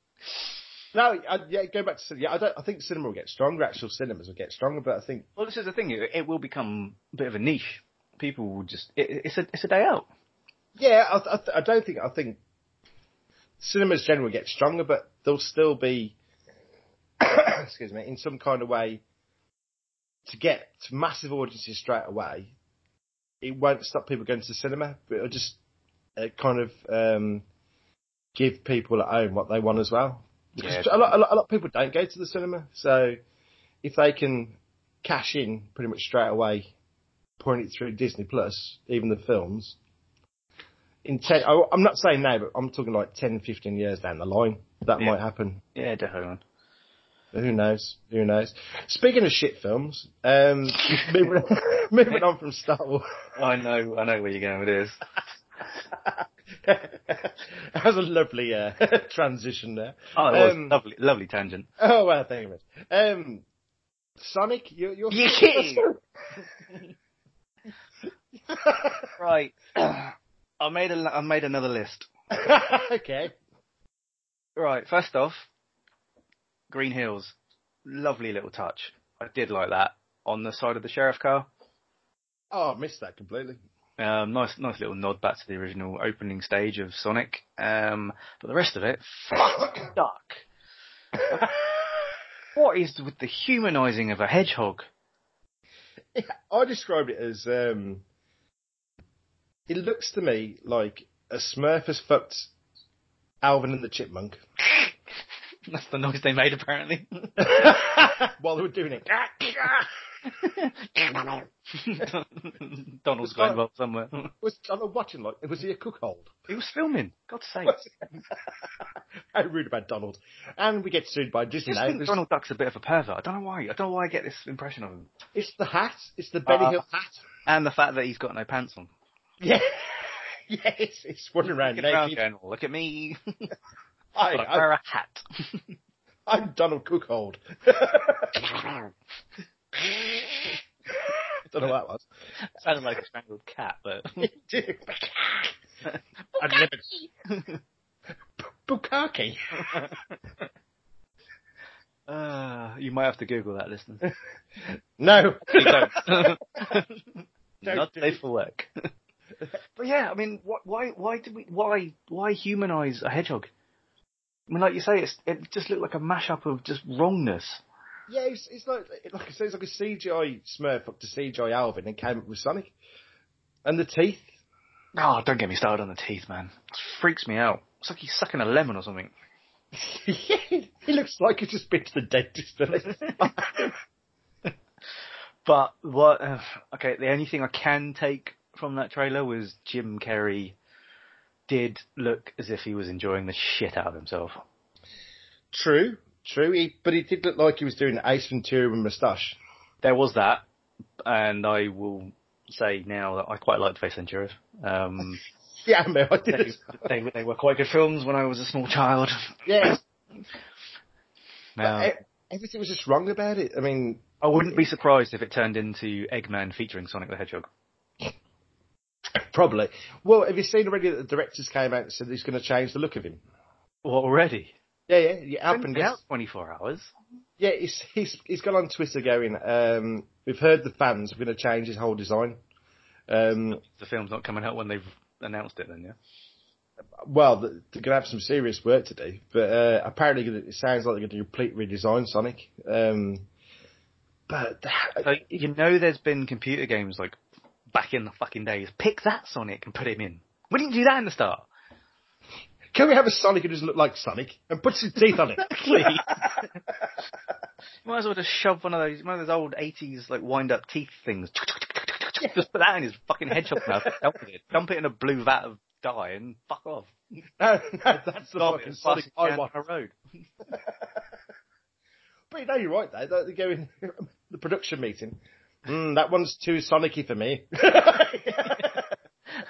no, I, yeah, go back to cinema. Yeah, I don't. I think cinema will get stronger. Actual cinemas will get stronger, but I think well, this is the thing. It, it will become a bit of a niche. People will just. It, it's a it's a day out. yeah, I, I, I don't think. I think cinemas generally get stronger, but they'll still be, excuse me, in some kind of way to get to massive audiences straight away. It won't stop people going to the cinema, but it'll just uh, kind of um, give people at home what they want as well. Because Yeah. a, lot, a, lot, a lot of people don't go to the cinema, so if they can cash in pretty much straight away, pouring it through Disney Plus, even the films. In ten, I- I'm not saying now, but I'm talking like 10, 15 years down the line, that Yeah. might happen. Yeah, definitely. Who knows? Who knows? Speaking of shit films, um, moving, moving on from Star Wars. I know, I know where you're going with this. that was a lovely uh, transition there. Oh, it was Um, lovely, lovely tangent. Oh well, thank you. Um, Sonic, you, you're Yeah. Right, I made a, I made another list. okay. Right, first off, Green Hills, lovely little touch. I did like that on the side of the sheriff car. Oh, I missed that completely. Um, nice, nice little nod back to the original opening stage of Sonic. Um, but the rest of it, fuck duck. What is with the humanising of a hedgehog? I described it as um, it looks to me like a Smurf has fucked Alvin and the Chipmunk That's the noise they made, apparently. while they were doing it. Donald's got involved somewhere. Was I was watching like was he a cookhold? He was filming. God's sake. How rude about Donald. And we get sued by I Disney just think Donald Duck's a bit of a pervert. I don't know why. I don't know why I get this impression of him. It's the hat. It's the Benny Uh, Hill hat. And the fact that he's got no pants on. Yeah. yeah, it's, it's running around around naked. going, "Oh, look at me. Hi, I wear a hat. I'm Donald Cookhold. I don't know what that was. It Sounded like a strangled cat, but Unlimited. Bukaki. uh, you might have to Google that, listeners. No. Don't. Don't Not safe for work. but yeah, I mean, wh- why, why did we, why, why humanize a hedgehog? I mean, like you say, it's, it just looked like a mashup of just wrongness. Yeah, it's, it's like like I say, it's like a CGI Smurf up to CGI Alvin and came up with Sonic. And the teeth. Oh, don't get me started on the teeth, man. It freaks me out. It's like he's sucking a lemon or something. he looks like he's just been to the dentist. But what? Uh, okay, the only thing I can take from that trailer was Jim Carrey did look as if he was enjoying the shit out of himself. true, true. He, but he did look like he was doing Ace Ventura with moustache. There was that, and I will say now that I quite liked Face Ventura. Um, Yeah, man, I did. they, they, they were quite good films when I was a small child. Yeah, Now, everything was just wrong about it. I mean, I wouldn't be surprised if it turned into Eggman featuring Sonic the Hedgehog. probably. Well, have you seen already that the directors came out and said he's going to change the look of him? Well, already? Yeah, yeah, yeah. Up and down. out 24 hours. Yeah, he's he's he's gone on Twitter going. Um, we've heard the fans. We're going to change his whole design. Um, The film's not coming out when they've announced it then, yeah? well, they're going to have some serious work to do, but uh, apparently it sounds like they're going to complete redesign Sonic. Um, but So, you know there's been computer games like back in the fucking days. Pick that Sonic and put him in. We didn't do that in the start. Can we have a Sonic who doesn't look like Sonic and puts his teeth on it? Exactly. Might as well just shove one of those one of those old eighties like wind up teeth things. Just put that in his fucking hedgehog mouth. Dump it. Dump it in a blue vat of dye and fuck off. no, no, that's the Stop fucking Sonic I want. road. But you know, you're right though. They go in the production meeting. Mm, that one's too Sonicy for me.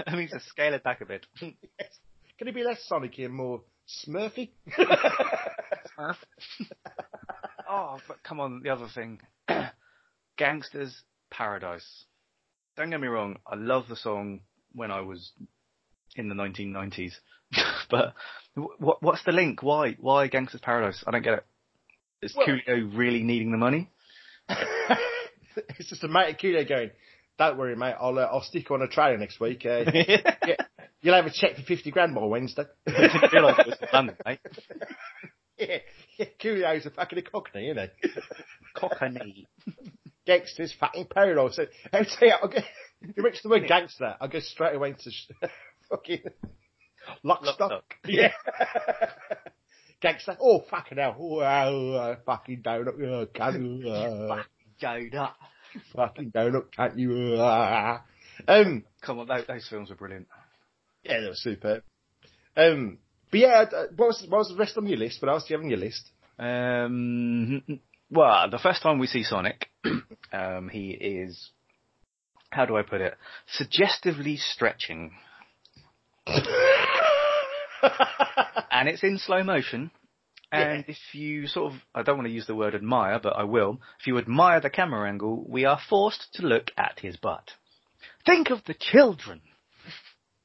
I mean, to scale it back a bit. Can it be less Sonicy and more Smurfy? oh, but come on, the other thing. Gangsters Paradise. Don't get me wrong, I love the song when I was in the 1990s. but what, what's the link? Why? Why Gangsters Paradise? I don't get it. Is Well- Coolio really needing the money? it's just a mate at Coolio going, don't worry mate, I'll, uh, I'll stick you on a trailer next week. Uh, yeah, you'll have a check for 50 grand by Wednesday. I didn't it was London, mate. yeah, yeah, Coolio's a fucking cockney, isn't he? Cockney. Gangsters fucking paradise. So, I'll tell you, I'll go, you mentioned the word gangster, I'll go straight away into fucking lock Lock, stock. stock. Yeah. gangster. Oh, fucking hell. Oh, uh, fucking donut. Uh, can you, uh, Joda. fucking donut, can't you? Uh, um, Come on, those, those films are brilliant. Yeah, they were superb. Um, but yeah, what was, what was the rest on your list? What else do you have on your list? Um, well, the first time we see Sonic, um, he is, how do I put it, suggestively stretching, and it's in slow motion. And if you sort of, I don't want to use the word admire, but I will. If you admire the camera angle, we are forced to look at his butt. Think of the children.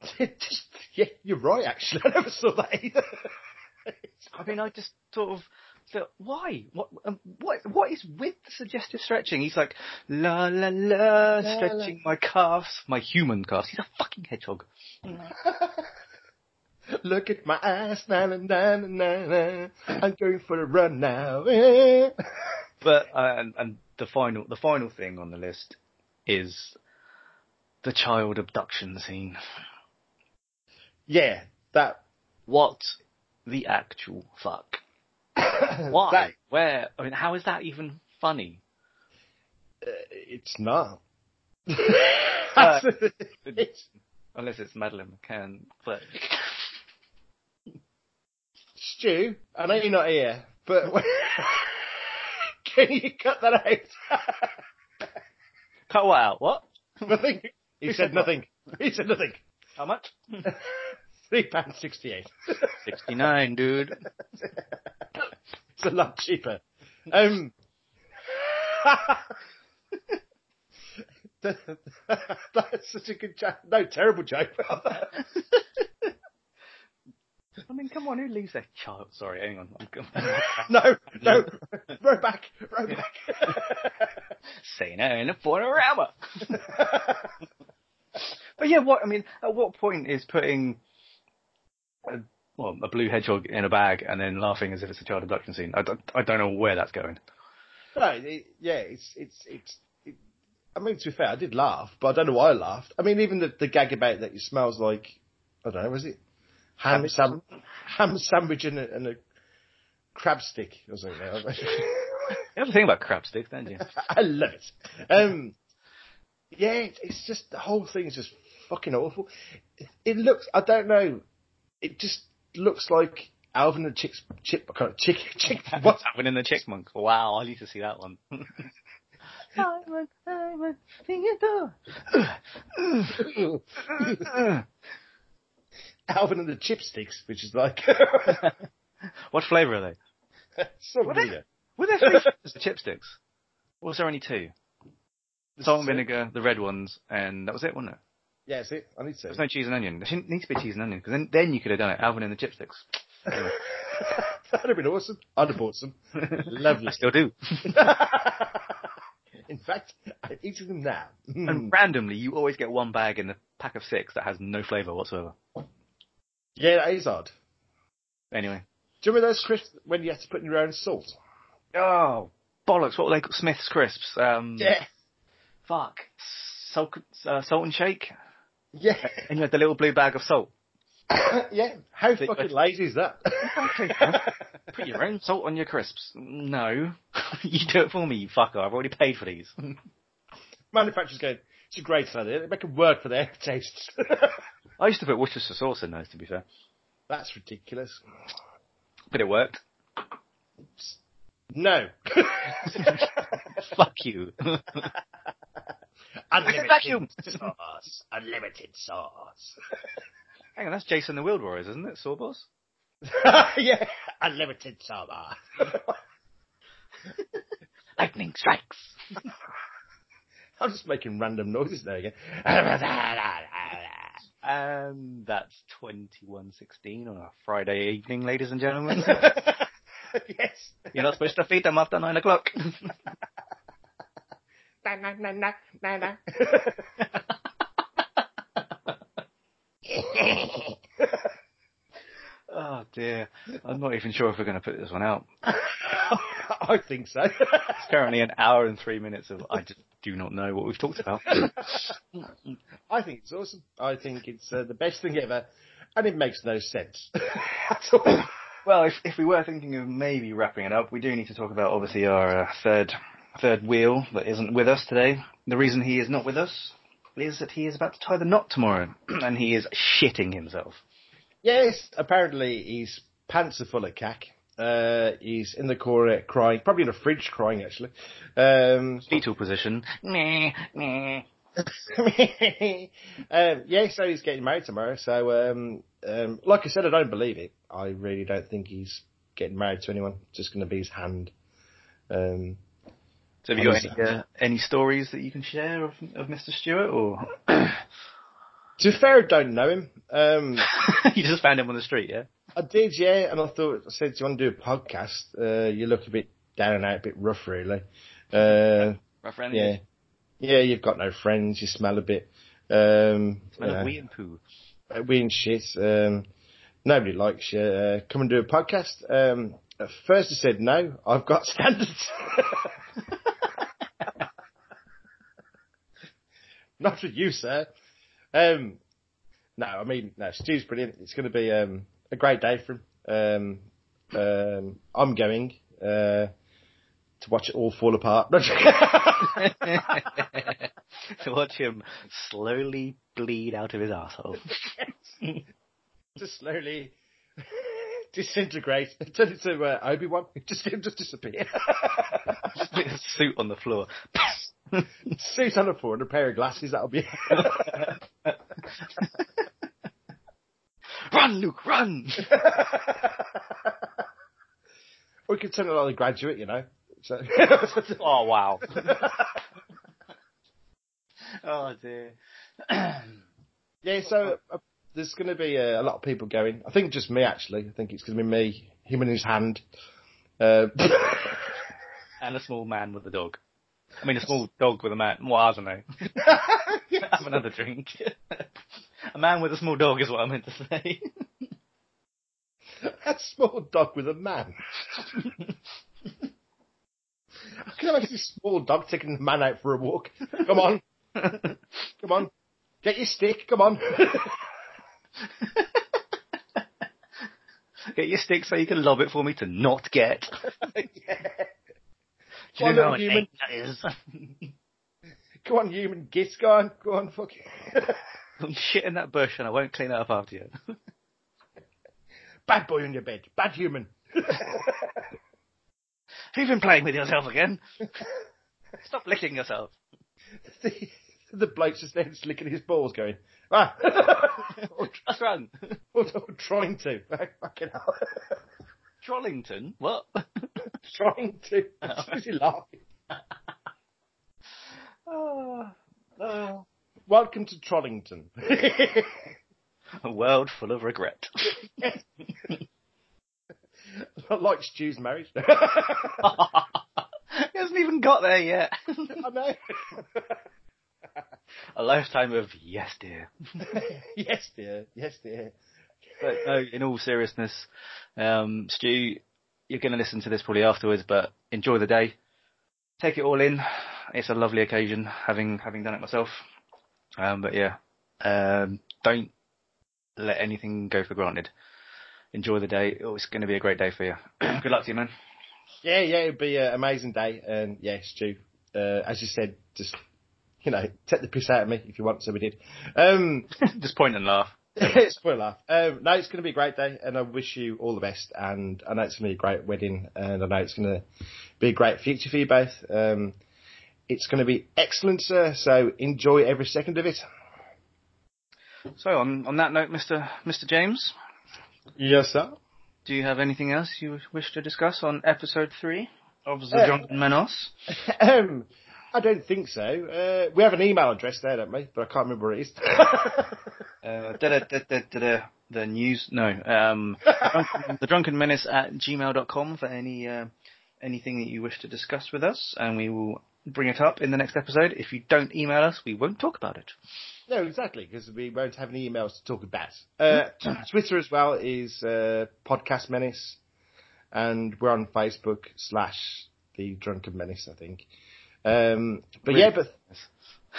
Just, yeah, you're right, actually. I never saw that either. I mean, I just sort of thought, why? What? Um, what? What is with the suggestive stretching? He's like, la la la, La, stretching my calves, my human calves. He's a fucking hedgehog. Look at my ass, na na na na na. na. I'm going for a run now. eh. But uh, and, and the final, the final thing on the list is the child abduction scene. Yeah, that. What the actual fuck? Why? that- Where? I mean, how is that even funny? uh, it's not. Uh, it's, Unless it's Madeleine McCann, but Stu, I know you're not here, but can you cut that out? cut what out? What? nothing. He said nothing. He said nothing. How much? Three pounds sixty-eight. 69, dude. It's a lot cheaper. Um, that's such a good joke. No, terrible joke. I mean, come on, who leaves their child? Sorry, hang on. I'm go- no, no, row back, row back. Say no in a panorama. But yeah, what I mean, at what point is putting a, well a blue hedgehog in a bag and then laughing as if it's a child abduction scene? I don't, I don't know where that's going. no, it, yeah, it's it's it's. It, I mean, to be fair, I did laugh, but I don't know why I laughed. I mean, even the, the gag about that it smells like I don't know, was it ham sam, ham sandwich and a, and a crab stick or something? You have to think about crab sticks, don't you? I love it. Um, yeah, it's just the whole thing is just fucking awful. It, it looks, I don't know, it just looks like Alvin and the Chick's chip, chick, chick. What's happening in the Chickmunk? Wow, I need to see that one. Alvin and the Chipsticks, which is like what flavour are they? some Were they- weird. Were there three flavours of chipsticks? Or was there only two? Salt and vinegar, the red ones, and that was it, wasn't it? Yeah, see, I need to. There's no cheese and onion. There shouldn't need to be cheese and onion, because then, then you could have done it, Alvin and the chipsticks. Anyway, That'd have been awesome. I'd have bought some. Lovely. I still do. In fact, I'm eating them now. And randomly, you always get one bag in the pack of six that has no flavour whatsoever. yeah, that is odd. Anyway. Do you remember those crisps when you had to put in your own salt? Oh, bollocks. What were they called? Smith's Crisps. Um, yeah. Fuck. Salt, uh, salt and shake? Yeah. Uh, and you had the little blue bag of salt. yeah. How They- fucking lazy is that? Put your own salt on your crisps. No. you do it for me, you fucker. I've already paid for these. Manufacturers going, it's a great idea. They make it work for their tastes. I used to put Worcestershire sauce in those, to be fair. That's ridiculous. But it worked. No. Fuck you. Unlimited vacuum. sauce. Unlimited sauce. Hang on, that's Jason the Wild Warriors, isn't it? Sawboss? yeah. Unlimited sauce. Lightning strikes. I'm just making random noises there again. And that's 2116 on a Friday evening, ladies and gentlemen. yes. You're not supposed to feed them after 9 o'clock. Na, na, na, na, na, na. oh dear. I'm not even sure if we're going to put this one out. I think so. It's currently an hour and three minutes of I just do not know what we've talked about. I think it's awesome. I think it's uh, the best thing ever, and it makes no sense at all. well, if, if we were thinking of maybe wrapping it up, we do need to talk about obviously our uh, third third wheel that isn't with us today. The reason he is not with us is that he is about to tie the knot tomorrow, and he is shitting himself. Yes, apparently his pants are full of cack. Uh, he's in the corner crying, probably in a fridge crying actually. Um, Fetal position. Meh, meh. um, yeah, so he's getting married tomorrow. So, um, um, like I said, I don't believe it. I really don't think he's getting married to anyone. It's just going to be his hand. Um, So have you got any, uh, any stories that you can share of, of Mr. Stewart, or to be fair, I don't know him. Um, you just found him on the street? Yeah. I did, yeah, and I thought I said, "Do you want to do a podcast?" Uh, you look a bit down and out, a bit rough, really. Uh, Rough around yeah, yeah, you've got no friends. You smell a bit. Um, Smell you of wee and poo. uh, wee and shit. Um, nobody likes you. Uh, come and do a podcast. Um, at first, I said no. I've got standards. Not with you, sir. Um, no, I mean, no, Stu's brilliant. It's going to be um, a great day for him. Um, um, I'm going uh, to watch it all fall apart. to watch him slowly bleed out of his asshole. just slowly disintegrate, turn into uh, Obi Wan, just him just disappear. just His suit on the floor. Suit on the floor and a pair of glasses. That'll be. run, Luke, run! we could turn it like a graduate, you know. So. oh wow. oh dear. yeah, so uh, there's going to be uh, a lot of people going. I think just me actually. I think it's going to be me, him and his hand. Uh, and a small man with a dog. I mean, a small dog with a man. Well, I don't know. Have another drink. a man with a small dog is what I meant to say. a small dog with a man. I can imagine this small dog taking the man out for a walk. Come on. Come on. Get your stick. Come on. Get your stick so you can lob it for me to not get. yeah. Do you Come know on, how human. that is? Go on, human. Gits, go on. Go on, fuck it. I'm shit in that bush and I won't clean it up after you. Bad boy on your bed. Bad human. You've been playing with yourself again? Stop licking yourself. the, the bloke's just there just licking his balls going, ah, or, That's right. or, or trying to. Fucking hell. Trollington? What? Trollington. Oh. to. Who's he laughing? oh, oh. Welcome to Trollington. A world full of regret. like Stu's marriage. he hasn't even got there yet. I know. A lifetime of yes, dear. yes, dear. Yes, dear. But no, in all seriousness, um, Stu, you're going to listen to this probably afterwards, but enjoy the day. Take it all in. It's a lovely occasion, having having done it myself. Um, but yeah, um, don't let anything go for granted. Enjoy the day. Oh, it's going to be a great day for you. Good luck to you, man. Yeah, yeah, it'd be an amazing day. And yeah, Stu, uh, as you said, just, you know, take the piss out of me if you want, so we did. Um, Just point and laugh. It's for a laugh. Um, no, it's going to be a great day, and I wish you all the best. And I know it's going to be a great wedding, and I know it's going to be a great future for you both. Um, it's going to be excellent, sir. So enjoy every second of it. So on on that note, Mr. Mr. James, Yes, sir. do you have anything else you wish to discuss on episode three of the Uh, Drunken Menace? um, I don't think so. Uh, we have an email address there, don't we? But I can't remember what it is. Uh, da, da, da, the news, no, um, the drunken menace at gmail.com for any, uh, anything that you wish to discuss with us, and we will bring it up in the next episode. If you don't email us, we won't talk about it. no, exactly, because we won't have any emails to talk about. Uh, Twitter as well is uh, Podcast Menace, and we're on Facebook slash The Drunken Menace, I think. Um, but Really? yeah, but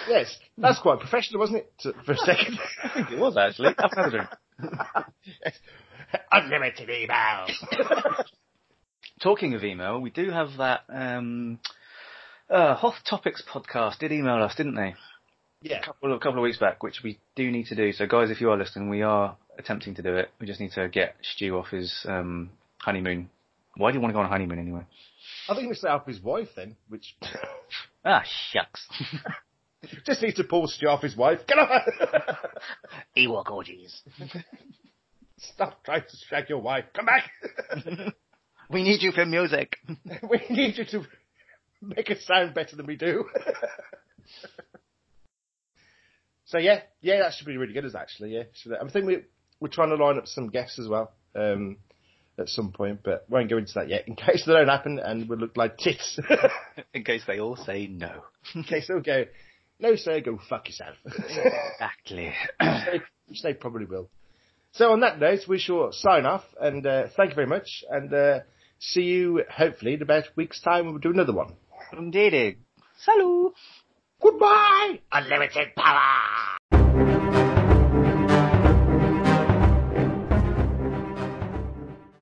yes, that's quite professional, wasn't it? For a second. I think it was actually. Have another drink. yes. Unlimited emails. Talking of email, we do have that, um, uh, Hoth Topics podcast did email us, didn't they? yeah. a couple of, couple of weeks back, which we do need to do. So, guys, if you are listening, we are attempting to do it. We just need to get Stu off his um, honeymoon. Why do you want to go on a honeymoon anyway? I think we set up his wife then, which Ah, shucks. Just needs to pull Stu off his wife. Get on! Ewok orgies. Stop trying to shag your wife. Come back. we need you for music. we need you to make it sound better than we do. so yeah, yeah, that should be really good. As actually, yeah. Should, I think we we're trying to line up some guests as well um, at some point, but won't go into that yet in case they don't happen and we look like tits. In case they all say no. in case they'll go, no sir, go fuck yourself. Exactly. they, which they probably will. So on that note, we shall sign off and uh, thank you very much and uh, see you hopefully in about a week's time when we do another one. Indeed. Salut. Goodbye! Unlimited power.